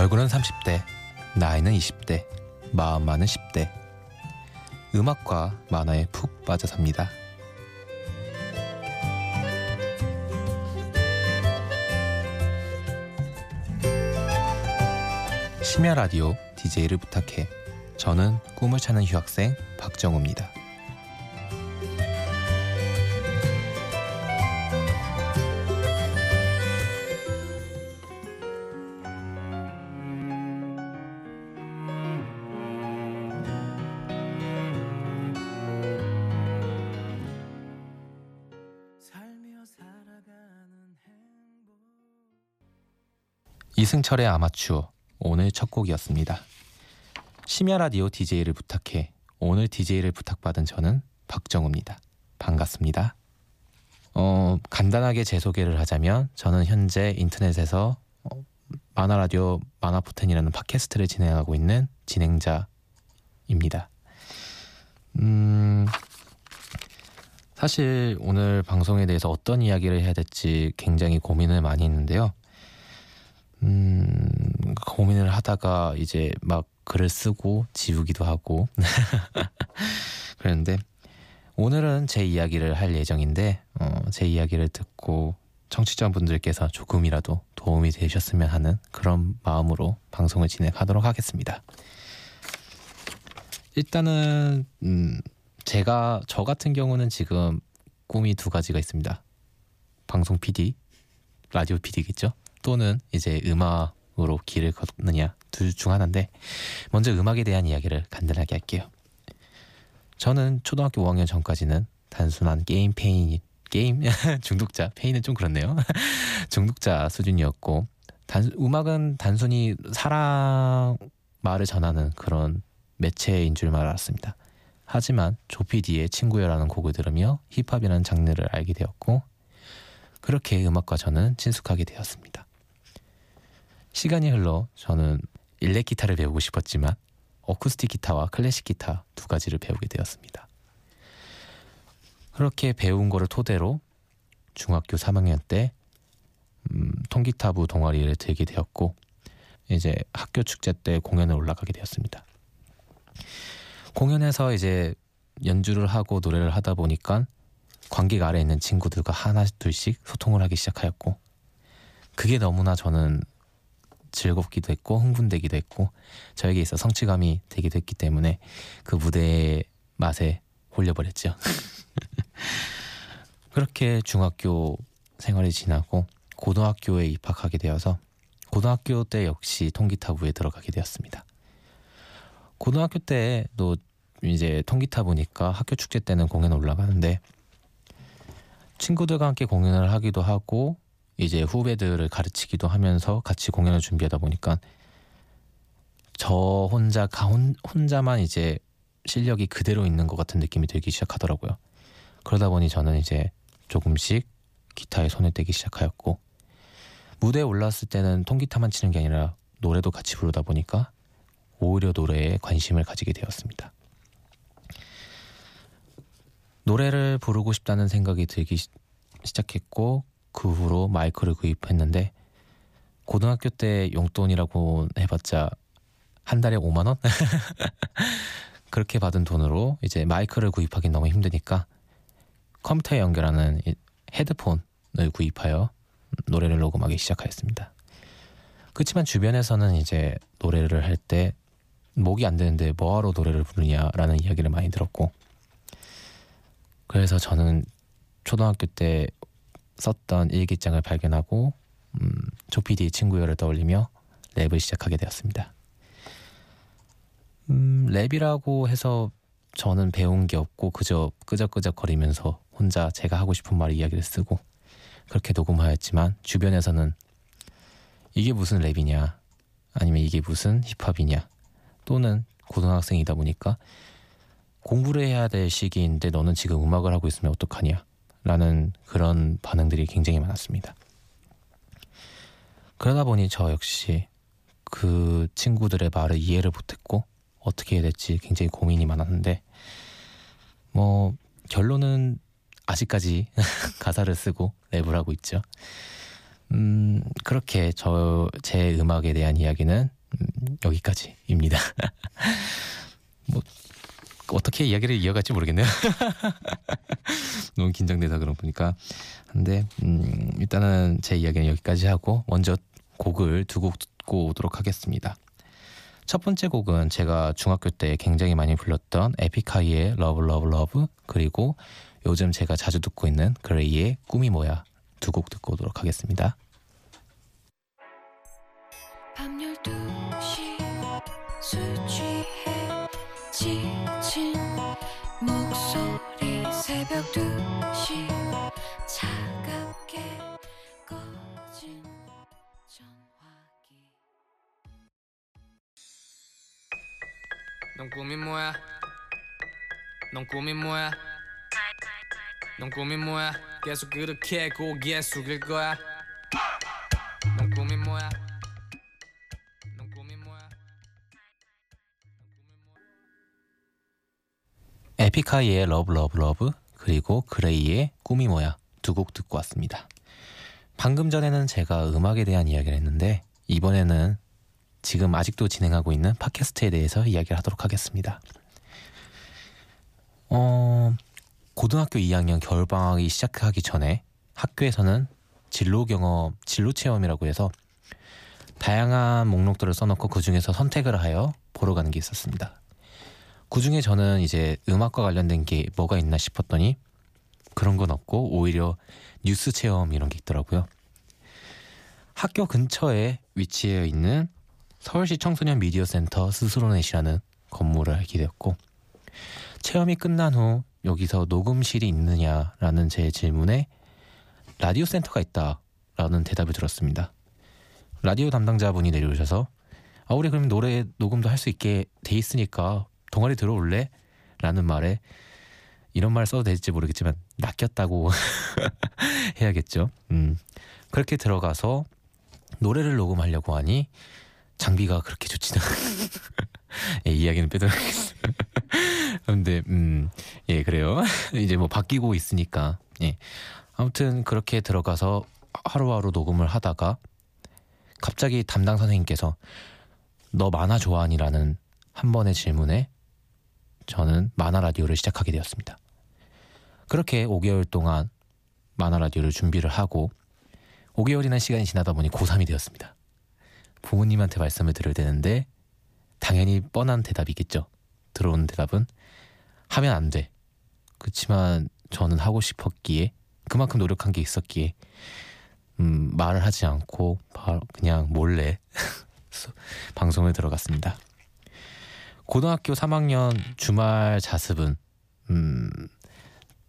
얼굴은 30대, 나이는 20대, 마음만은 10대. 음악과 만화에 푹 빠져 삽니다. 심야 라디오 DJ를 부탁해. 저는 꿈을 찾는 휴학생 박정우입니다. 이승철의 아마추어 오늘 첫 곡이었습니다. 심야 라디오 DJ를 부탁해 오늘 DJ를 부탁받은 저는 박정우입니다. 반갑습니다. 어, 간단하게 제 소개를 하자면 저는 현재 인터넷에서 어, 만화 라디오 만화포텐이라는 팟캐스트를 진행하고 있는 진행자입니다. 음, 사실 오늘 방송에 대해서 어떤 이야기를 해야 될지 굉장히 고민을 많이 했는데요. 음, 고민을 하다가 이제 막 글을 쓰고 지우기도 하고 그랬는데 오늘은 제 이야기를 할 예정인데 어, 제 이야기를 듣고 청취자분들께서 조금이라도 도움이 되셨으면 하는 그런 마음으로 방송을 진행하도록 하겠습니다. 일단은 음, 제가 저 같은 경우는 지금 꿈이 두 가지가 있습니다. 방송 PD, 라디오 PD겠죠. 또는 이제 음악으로 길을 걷느냐 둘 중 하나인데 먼저 음악에 대한 이야기를 간단하게 할게요. 저는 초등학교 5학년 전까지는 단순한 게임 폐인 게임 중독자 폐인은 좀 그렇네요. 중독자 수준이었고 단, 음악은 단순히 사랑 말을 전하는 그런 매체인 줄만 알았습니다. 하지만 조피디의 친구여라는 곡을 들으며 힙합이라는 장르를 알게 되었고 그렇게 음악과 저는 친숙하게 되었습니다. 시간이 흘러 저는 일렉 기타를 배우고 싶었지만 어쿠스틱 기타와 클래식 기타 두 가지를 배우게 되었습니다. 그렇게 배운 거를 토대로 중학교 3학년 때 음, 통기타부 동아리를 들게 되었고 이제 학교 축제 때 공연을 올라가게 되었습니다. 공연에서 이제 연주를 하고 노래를 하다 보니까 관객 아래에 있는 친구들과 하나씩 둘씩 소통을 하기 시작하였고 그게 너무나 저는 즐겁기도 했고 흥분되기도 했고 저에게 있어 성취감이 되기도 했기 때문에 그 무대의 맛에 홀려버렸죠. 그렇게 중학교 생활이 지나고 고등학교에 입학하게 되어서 고등학교 때 역시 통기타부에 들어가게 되었습니다. 고등학교 때도 이제 통기타 보니까 학교 축제 때는 공연 올라가는데 친구들과 함께 공연을 하기도 하고 이제 후배들을 가르치기도 하면서 같이 공연을 준비하다 보니까 저 혼자 가 혼, 혼자만 이제 실력이 그대로 있는 것 같은 느낌이 들기 시작하더라고요. 그러다 보니 저는 이제 조금씩 기타에 손을 떼기 시작하였고 무대에 올랐을 때는 통기타만 치는 게 아니라 노래도 같이 부르다 보니까 오히려 노래에 관심을 가지게 되었습니다. 노래를 부르고 싶다는 생각이 들기 시작했고 그 후로 마이크를 구입했는데 고등학교 때 용돈이라고 해봤자 한 달에 5만 원? 그렇게 받은 돈으로 이제 마이크를 구입하기 너무 힘드니까 컴퓨터에 연결하는 헤드폰을 구입하여 노래를 녹음하기 시작하였습니다. 그렇지만 주변에서는 이제 노래를 할 때 목이 안 되는데 뭐하러 노래를 부르냐라는 이야기를 많이 들었고 그래서 저는 초등학교 때 썼던 일기장을 발견하고 음, 조피디의 친구여를 떠올리며 랩을 시작하게 되었습니다. 음, 랩이라고 해서 저는 배운 게 없고 그저 끄적끄적 거리면서 혼자 제가 하고 싶은 말 이야기를 쓰고 그렇게 녹음하였지만 주변에서는 이게 무슨 랩이냐 아니면 이게 무슨 힙합이냐 또는 고등학생이다 보니까 공부를 해야 될 시기인데 너는 지금 음악을 하고 있으면 어떡하냐 라는 그런 반응들이 굉장히 많았습니다. 그러다 보니 저 역시 그 친구들의 말을 이해를 못했고 어떻게 해야 될지 굉장히 고민이 많았는데 뭐 결론은 아직까지 가사를 쓰고 랩을 하고 있죠. 음, 그렇게 저 제 음악에 대한 이야기는 음, 여기까지입니다. 뭐 어떻게 이야기를 이어갈지 모르겠네요. 너무 긴장돼서 그런 보니까. 근데 음, 일단은 제 이야기는 여기까지 하고 먼저 곡을 두 곡 듣고 오도록 하겠습니다. 첫 번째 곡은 제가 중학교 때 굉장히 많이 불렀던 에픽하이의 Love Love Love 그리고 요즘 제가 자주 듣고 있는 그레이의 꿈이 뭐야 두 곡 듣고 오도록 하겠습니다. 넌 꿈이 뭐야? 넌 꿈이 뭐야? 넌 꿈이 뭐야? 계속 그렇게 고개 숙일 거야? 넌 꿈이 뭐야? 에픽하이의 Love Love Love 그리고 그레이의 꿈이 뭐야? 두 곡 듣고 왔습니다. 방금 전에는 제가 음악에 대한 이야기를 했는데 이번에는 지금 아직도 진행하고 있는 팟캐스트에 대해서 이야기를 하도록 하겠습니다. 어, 고등학교 2학년 겨울방학이 시작하기 전에 학교에서는 진로 경험, 진로 체험이라고 해서 다양한 목록들을 써놓고 그 중에서 선택을 하여 보러 가는 게 있었습니다. 그 중에 저는 이제 음악과 관련된 게 뭐가 있나 싶었더니 그런 건 없고 오히려 뉴스 체험 이런 게 있더라고요. 학교 근처에 위치해 있는 서울시 청소년 미디어 센터 스스로넷이라는 건물을 알게 되었고 체험이 끝난 후 여기서 녹음실이 있느냐라는 제 질문에 라디오 센터가 있다라는 대답을 들었습니다. 라디오 담당자분이 내려오셔서 아 우리 그럼 노래 녹음도 할 수 있게 돼 있으니까 동아리 들어올래? 라는 말에 이런 말 써도 될지 모르겠지만 낚였다고 해야겠죠. 음. 그렇게 들어가서 노래를 녹음하려고 하니 장비가 그렇게 좋지는 예, 이야기는 빼도록 하겠습니다. 근데 음, 예, 그래요. 이제 뭐 바뀌고 있으니까 예. 아무튼 그렇게 들어가서 하루하루 녹음을 하다가 갑자기 담당 선생님께서 너 만화 좋아하니라는 한 번의 질문에 저는 만화 라디오를 시작하게 되었습니다. 그렇게 5개월 동안 만화 라디오를 준비를 하고 5개월이나 시간이 지나다 보니 고3이 되었습니다. 부모님한테 말씀을 드려야 되는데 당연히 뻔한 대답이겠죠. 들어온 대답은 하면 안 돼. 그렇지만 저는 하고 싶었기에 그만큼 노력한 게 있었기에 음, 말을 하지 않고 그냥 몰래 방송을 들어갔습니다. 고등학교 3학년 주말 자습은 음,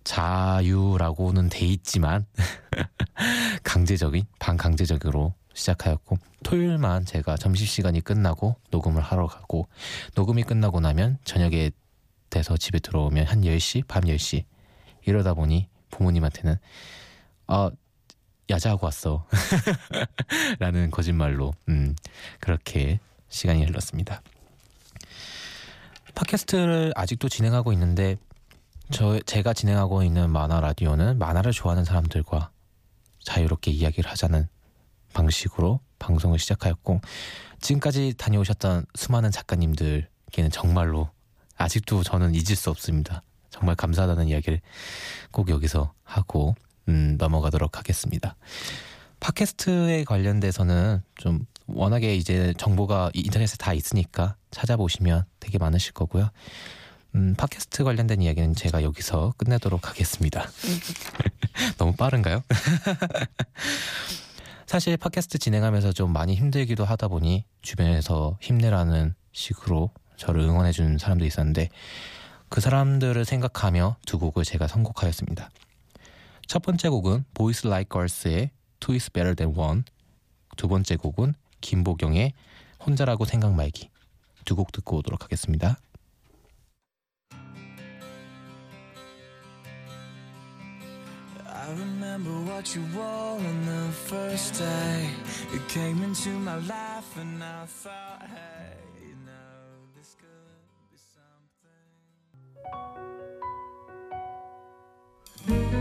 자유라고는 돼 있지만 강제적인 반강제적으로 시작하였고 토요일만 제가 점심시간이 끝나고 녹음을 하러 가고 녹음이 끝나고 나면 저녁에 돼서 집에 들어오면 한 10시 밤 10시 이러다 보니 부모님한테는 아 야자하고 왔어 라는 거짓말로 음, 그렇게 시간이 흘렀습니다. 팟캐스트를 아직도 진행하고 있는데 저 제가 진행하고 있는 만화 라디오는 만화를 좋아하는 사람들과 자유롭게 이야기를 하자는 방식으로 방송을 시작하였고 지금까지 다녀오셨던 수많은 작가님들께는 정말로 아직도 저는 잊을 수 없습니다. 정말 감사하다는 이야기를 꼭 여기서 하고 음, 넘어가도록 하겠습니다. 팟캐스트에 관련돼서는 좀 워낙에 이제 정보가 인터넷에 다 있으니까 찾아보시면 되게 많으실 거고요. 음, 팟캐스트 관련된 이야기는 제가 여기서 끝내도록 하겠습니다. 너무 빠른가요? 사실 팟캐스트 진행하면서 좀 많이 힘들기도 하다 보니 주변에서 힘내라는 식으로 저를 응원해주는 사람도 있었는데 그 사람들을 생각하며 두 곡을 제가 선곡하였습니다. 첫 번째 곡은 Boys Like Girls의 Two is Better Than One 두 번째 곡은 김보경의 혼자라고 생각 말기 두 곡 듣고 오도록 하겠습니다. I remember what you wore on the first day. You came into my life and I thought, hey, you know, this could be something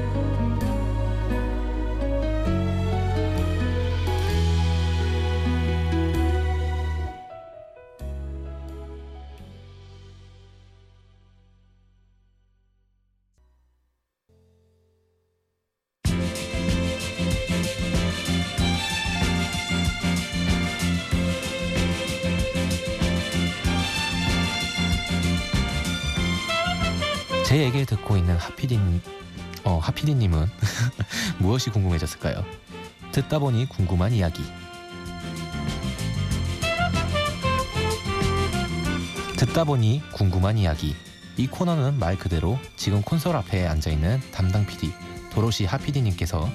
제 얘기를 듣고 있는 하피디님, 어, 하피디님은 무엇이 궁금해졌을까요? 듣다 보니 궁금한 이야기. 듣다 보니 궁금한 이야기. 이 코너는 말 그대로 지금 콘솔 앞에 앉아 있는 담당 PD 도로시 하피디님께서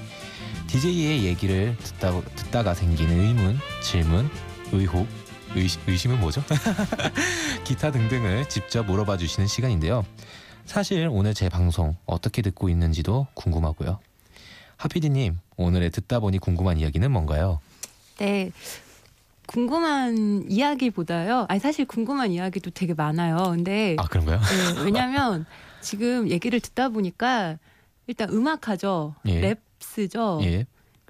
DJ의 얘기를 듣다, 듣다가 생기는 의문, 질문, 의혹, 의심, 의심은 뭐죠? 기타 등등을 직접 물어봐 주시는 시간인데요. 사실 오늘 제 방송 어떻게 듣고 있는지도 궁금하고요. 하피디님, 오늘의 듣다 보니 궁금한 이야기는 뭔가요? 네. 궁금한 이야기보다요. 아니 사실 궁금한 이야기도 되게 많아요. 근데 아 그런가요? 네, 왜냐면 지금 얘기를 듣다 보니까 일단 음악하죠. 예. 랩스죠. 예.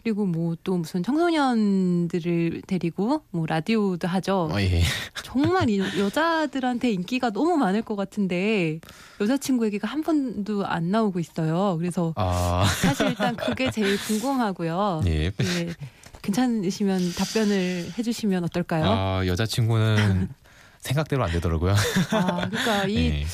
그리고 뭐 또 무슨 청소년들을 데리고 뭐 라디오도 하죠. 어, 예. 정말 이 여자들한테 인기가 너무 많을 것 같은데 여자친구 얘기가 한 번도 안 나오고 있어요. 그래서 아, 사실 일단 그게 제일 궁금하고요. 예. 예, 괜찮으시면 답변을 해주시면 어떨까요? 아, 여자친구는 생각대로 안 되더라고요. 아, 그러니까 이 예.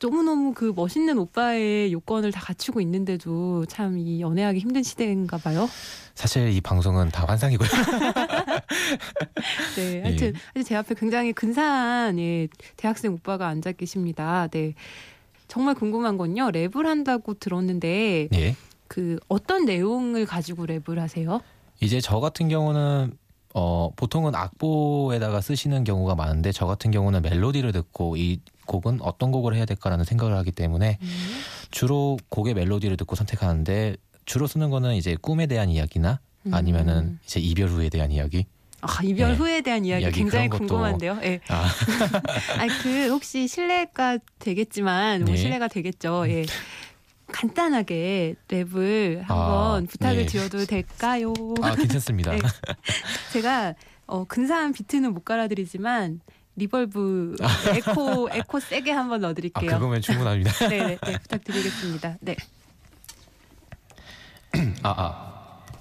너무너무 그 멋있는 오빠의 요건을 다 갖추고 있는데도 참 이 연애하기 힘든 시대인가 봐요. 사실 이 방송은 다 환상이고요. 네, 하여튼 사실 제 앞에 굉장히 근사한 예, 대학생 오빠가 앉아 계십니다. 네. 정말 궁금한 건요. 랩을 한다고 들었는데 예. 그 어떤 내용을 가지고 랩을 하세요? 이제 저 같은 경우는 어 보통은 악보에다가 쓰시는 경우가 많은데 저 같은 경우는 멜로디를 듣고 이 곡은 어떤 곡을 해야 될까라는 생각을 하기 때문에 주로 곡의 멜로디를 듣고 선택하는데 주로 쓰는 거는 이제 꿈에 대한 이야기나 아니면은 음. 이제 이별 후에 대한 이야기. 아, 이별 네. 후에 대한 이야기, 이야기 굉장히 것도- 궁금한데요. 예. 아, 아니 그 혹시 실례가 되겠지만 뭐 네. 실례가 되겠죠. 예. 간단하게 랩을 한번 아, 부탁을 네. 드려도 될까요? 아 괜찮습니다. 네. 제가 어, 근사한 비트는 못 깔아드리지만 reverb 에코 에코 세게 한번 아 넣어드릴게요. 그거면 충분합니다. 네, 네, 네, 부탁드리겠습니다. 네. 아 아.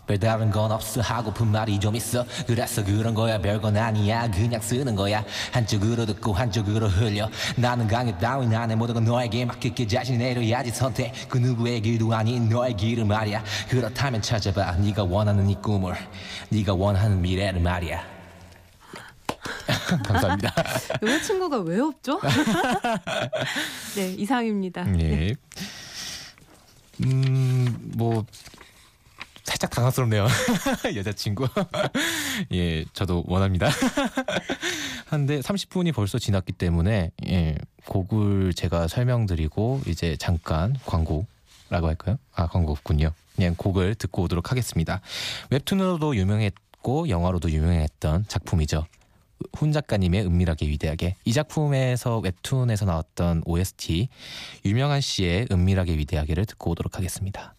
별다른 건 없어. 하고픈 말이 좀 있어. 그래서 그런 거야. 별건 아니야. 그냥 쓰는 거야. 한쪽으로 듣고 한쪽으로 흘려. 나는 강요 따윈 안해 모든 건 너에게 맡길게. 자신 내려야지 선택. 그 누구의 길도 아닌 너의 길을 말이야. 그렇다면 찾아봐. 네가 원하는 이 꿈을. 네가 원하는 미래를 말이야 감사합니다 여자친구가 왜 없죠? 네, 이상입니다. 네. 예. 음뭐 살짝 당황스럽네요 여자친구 예 저도 원합니다 한데 30분이 벌써 지났기 때문에 예 곡을 제가 설명드리고 이제 잠깐 광고라고 할까요 아 광고 없군요 그냥 곡을 듣고 오도록 하겠습니다 웹툰으로도 유명했고 영화로도 유명했던 작품이죠 훈 작가님의 은밀하게 위대하게 이 작품에서 웹툰에서 나왔던 OST 유명한 씨의 은밀하게 위대하게를 듣고 오도록 하겠습니다.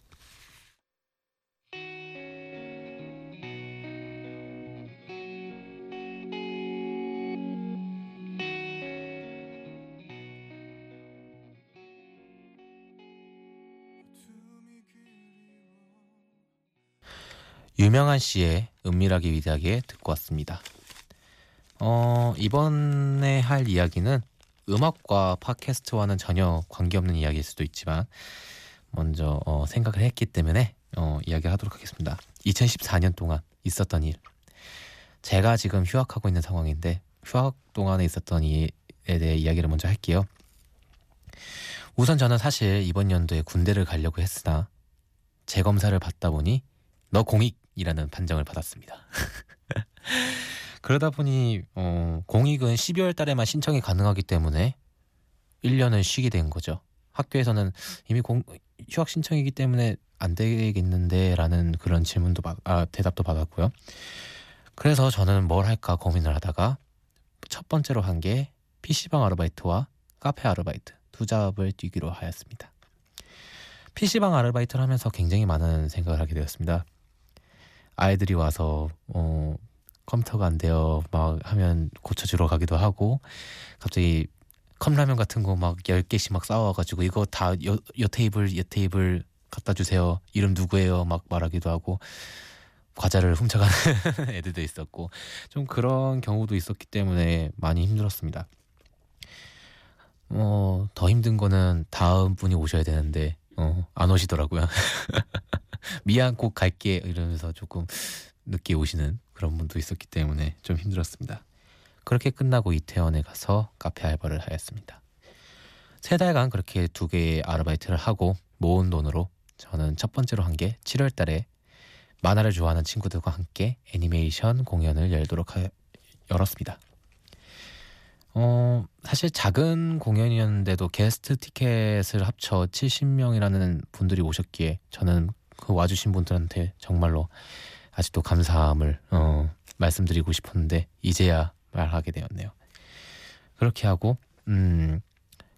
유명한 씨의 은밀하게 위대하게 듣고 왔습니다. 어, 이번에 할 이야기는 음악과 팟캐스트와는 전혀 관계없는 이야기일 수도 있지만 먼저 어, 생각을 했기 때문에 어, 이야기를 하도록 하겠습니다. 2014년 동안 있었던 일. 제가 지금 휴학하고 있는 상황인데 휴학 동안에 있었던 일에 대해 이야기를 먼저 할게요. 우선 저는 사실 이번 연도에 군대를 가려고 했으나 재검사를 받다 보니 너 공익이라는 판정을 받았습니다. 그러다 보니 어, 공익은 12월 달에만 신청이 가능하기 때문에 1년을 쉬게 된 거죠. 학교에서는 이미 공, 휴학 신청이기 때문에 안 되겠는데라는 그런 질문도 받, 아, 대답도 받았고요. 그래서 저는 뭘 할까 고민을 하다가 첫 번째로 한 게 PC방 아르바이트와 카페 아르바이트 두 잡을 뛰기로 하였습니다. PC방 아르바이트를 하면서 굉장히 많은 생각을 하게 되었습니다. 아이들이 와서 어, 컴퓨터가 안 돼요. 막 하면 고쳐주러 가기도 하고 갑자기 컵라면 같은 거 막 10개씩 막 싸워가지고 이거 다 여, 여 테이블 여 테이블 갖다 주세요. 이름 누구예요? 막 말하기도 하고 과자를 훔쳐가는 애들도 있었고 좀 그런 경우도 있었기 때문에 많이 힘들었습니다. 어, 더 힘든 거는 다음 분이 오셔야 되는데 어, 안 오시더라고요. 미안 꼭 갈게 이러면서 조금 늦게 오시는 그런 분도 있었기 때문에 좀 힘들었습니다. 그렇게 끝나고 이태원에 가서 카페 알바를 하였습니다. 세 달간 그렇게 두 개의 아르바이트를 하고 모은 돈으로 저는 첫 번째로 한 게 7월 달에 만화를 좋아하는 친구들과 함께 애니메이션 공연을 열도록 하, 열었습니다. 어, 사실 작은 공연이었는데도 게스트 티켓을 합쳐 70명이라는 분들이 오셨기에 저는 그 와주신 분들한테 정말로 아직도 감사함을 어, 말씀드리고 싶었는데 이제야 말하게 되었네요. 그렇게 하고 음,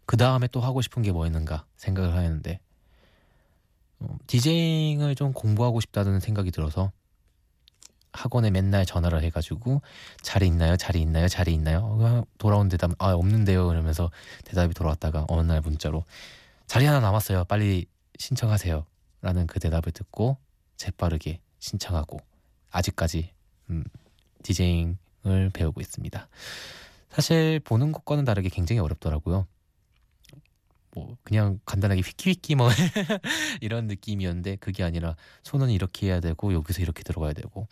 그 다음에 또 하고 싶은 게 뭐였는가 생각을 하였는데 어, 디제잉을 좀 공부하고 싶다는 생각이 들어서 학원에 맨날 전화를 해가지고 자리 있나요? 자리 있나요? 자리 있나요? 어, 돌아온 대답 아 없는데요. 그러면서 대답이 돌아왔다가 어느 날 문자로 자리 하나 남았어요. 빨리 신청하세요. 라는 그 대답을 듣고 재빠르게 신청하고 아직까지 음, 디제잉을 배우고 있습니다. 사실 보는 것과는 다르게 굉장히 어렵더라고요. 뭐 그냥 간단하게 휘끼휘끼 뭐 이런 느낌이었는데 그게 아니라 손은 이렇게 해야 되고 여기서 이렇게 들어가야 되고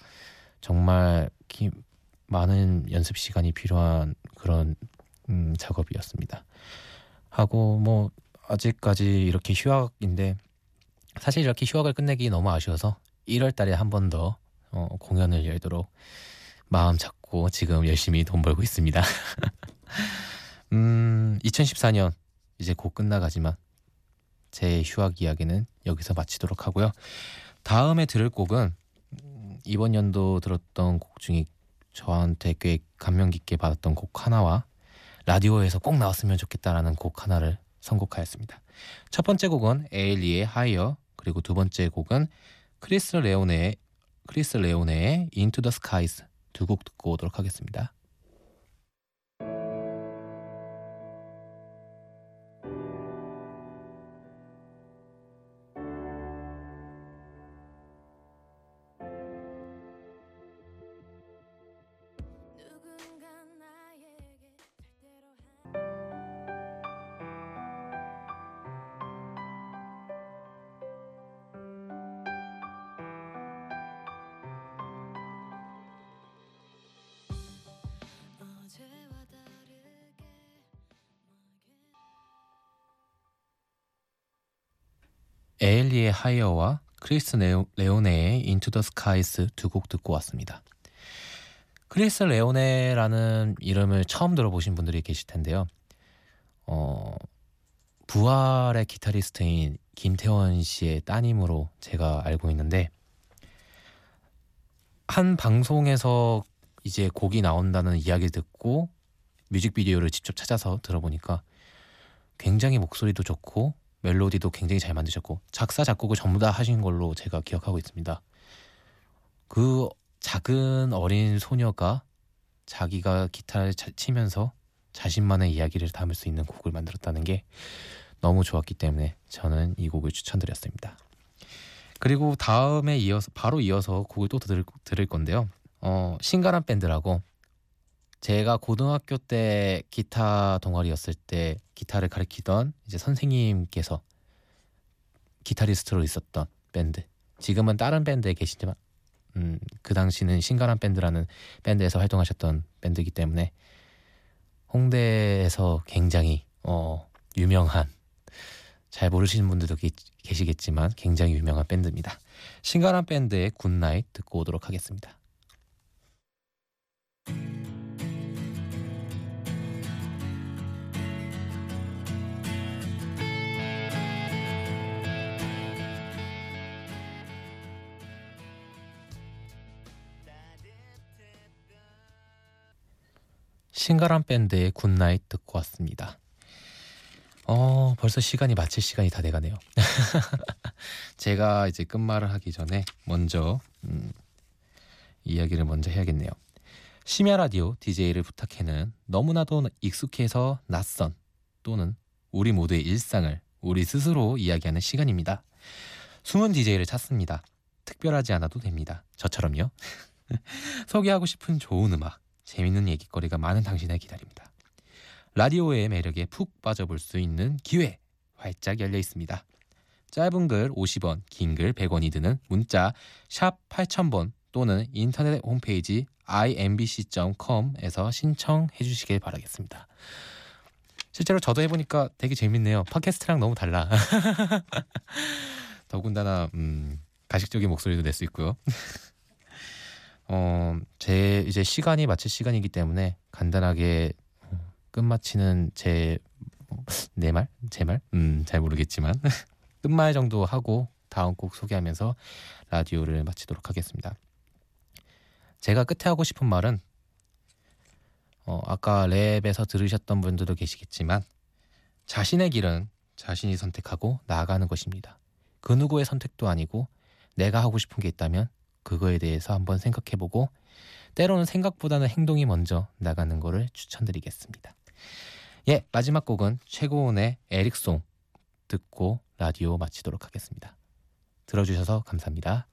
정말 기, 많은 연습 시간이 필요한 그런 음, 작업이었습니다. 하고 뭐 아직까지 이렇게 휴학인데 사실 이렇게 휴학을 끝내기 너무 아쉬워서 1월 달에 한 번 더 어, 공연을 열도록 마음 잡고 지금 열심히 돈 벌고 있습니다. 음, 2014년 이제 곧 끝나가지만 제 휴학 이야기는 여기서 마치도록 하고요. 다음에 들을 곡은 이번 연도 들었던 곡 중에 저한테 꽤 감명 깊게 받았던 곡 하나와 라디오에서 꼭 나왔으면 좋겠다라는 곡 하나를 선곡하였습니다. 첫 번째 곡은 에일리의 하이어 그리고 두 번째 곡은 크리스 레오네의 크리스 레오네의 Into the Skies 두 곡 듣고 오도록 하겠습니다. 에일리의 하이어와 크리스 레오네의 Into the Skies 두 곡 듣고 왔습니다. 크리스 레오네라는 이름을 처음 들어보신 분들이 계실 텐데요. 어, 부활의 기타리스트인 김태원 씨의 따님으로 제가 알고 있는데 한 방송에서 이제 곡이 나온다는 이야기 듣고 뮤직비디오를 직접 찾아서 들어보니까 굉장히 목소리도 좋고 멜로디도 굉장히 잘 만드셨고 작사 작곡을 전부 다 하신 걸로 제가 기억하고 있습니다. 그 작은 어린 소녀가 자기가 기타를 치면서 자신만의 이야기를 담을 수 있는 곡을 만들었다는 게 너무 좋았기 때문에 저는 이 곡을 추천드렸습니다. 그리고 다음에 이어서 바로 이어서 곡을 또 들을, 들을 건데요. 어, 신가람 밴드라고 제가 고등학교 때 기타 동아리였을 때 기타를 가르치던 이제 선생님께서 기타리스트로 있었던 밴드. 지금은 다른 밴드에 계시지만 음, 그 당시는 신가람 밴드라는 밴드에서 활동하셨던 밴드이기 때문에 홍대에서 굉장히 어, 유명한 잘 모르시는 분들도 계, 계시겠지만 굉장히 유명한 밴드입니다. 신가람 밴드의 Goodnight 듣고 오도록 하겠습니다. 신가람 밴드의 Goodnight 듣고 왔습니다. 어, 벌써 시간이 마칠 시간이 다 돼가네요. 제가 이제 끝말을 하기 전에 먼저 음, 이야기를 먼저 해야겠네요. 심야 라디오 DJ를 부탁해는 너무나도 익숙해서 낯선 또는 우리 모두의 일상을 우리 스스로 이야기하는 시간입니다. 숨은 DJ를 찾습니다. 특별하지 않아도 됩니다. 저처럼요. 소개하고 싶은 좋은 음악, 재밌는 얘기거리가 많은 당신을 기다립니다. 라디오의 매력에 푹 빠져볼 수 있는 기회 활짝 열려 있습니다. 짧은 글 50원, 긴 글 100원이 드는 문자 샵 8000번 또는 인터넷 홈페이지 imbc.com에서 신청해 주시길 바라겠습니다. 실제로 저도 해보니까 되게 재밌네요. 팟캐스트랑 너무 달라. 더군다나 음, 가식적인 목소리도 낼 수 있고요. 어, 제 이제 시간이 마칠 시간이기 때문에 간단하게 끝마치는 제 내 말? 제 말? 음, 잘 모르겠지만 끝말 정도 하고 다음 곡 소개하면서 라디오를 마치도록 하겠습니다. 제가 끝에 하고 싶은 말은 어, 아까 랩에서 들으셨던 분들도 계시겠지만 자신의 길은 자신이 선택하고 나아가는 것입니다. 그 누구의 선택도 아니고 내가 하고 싶은 게 있다면 그거에 대해서 한번 생각해보고 때로는 생각보다는 행동이 먼저 나가는 거를 추천드리겠습니다. 예, 마지막 곡은 최고온의 에릭송 듣고 라디오 마치도록 하겠습니다. 들어주셔서 감사합니다.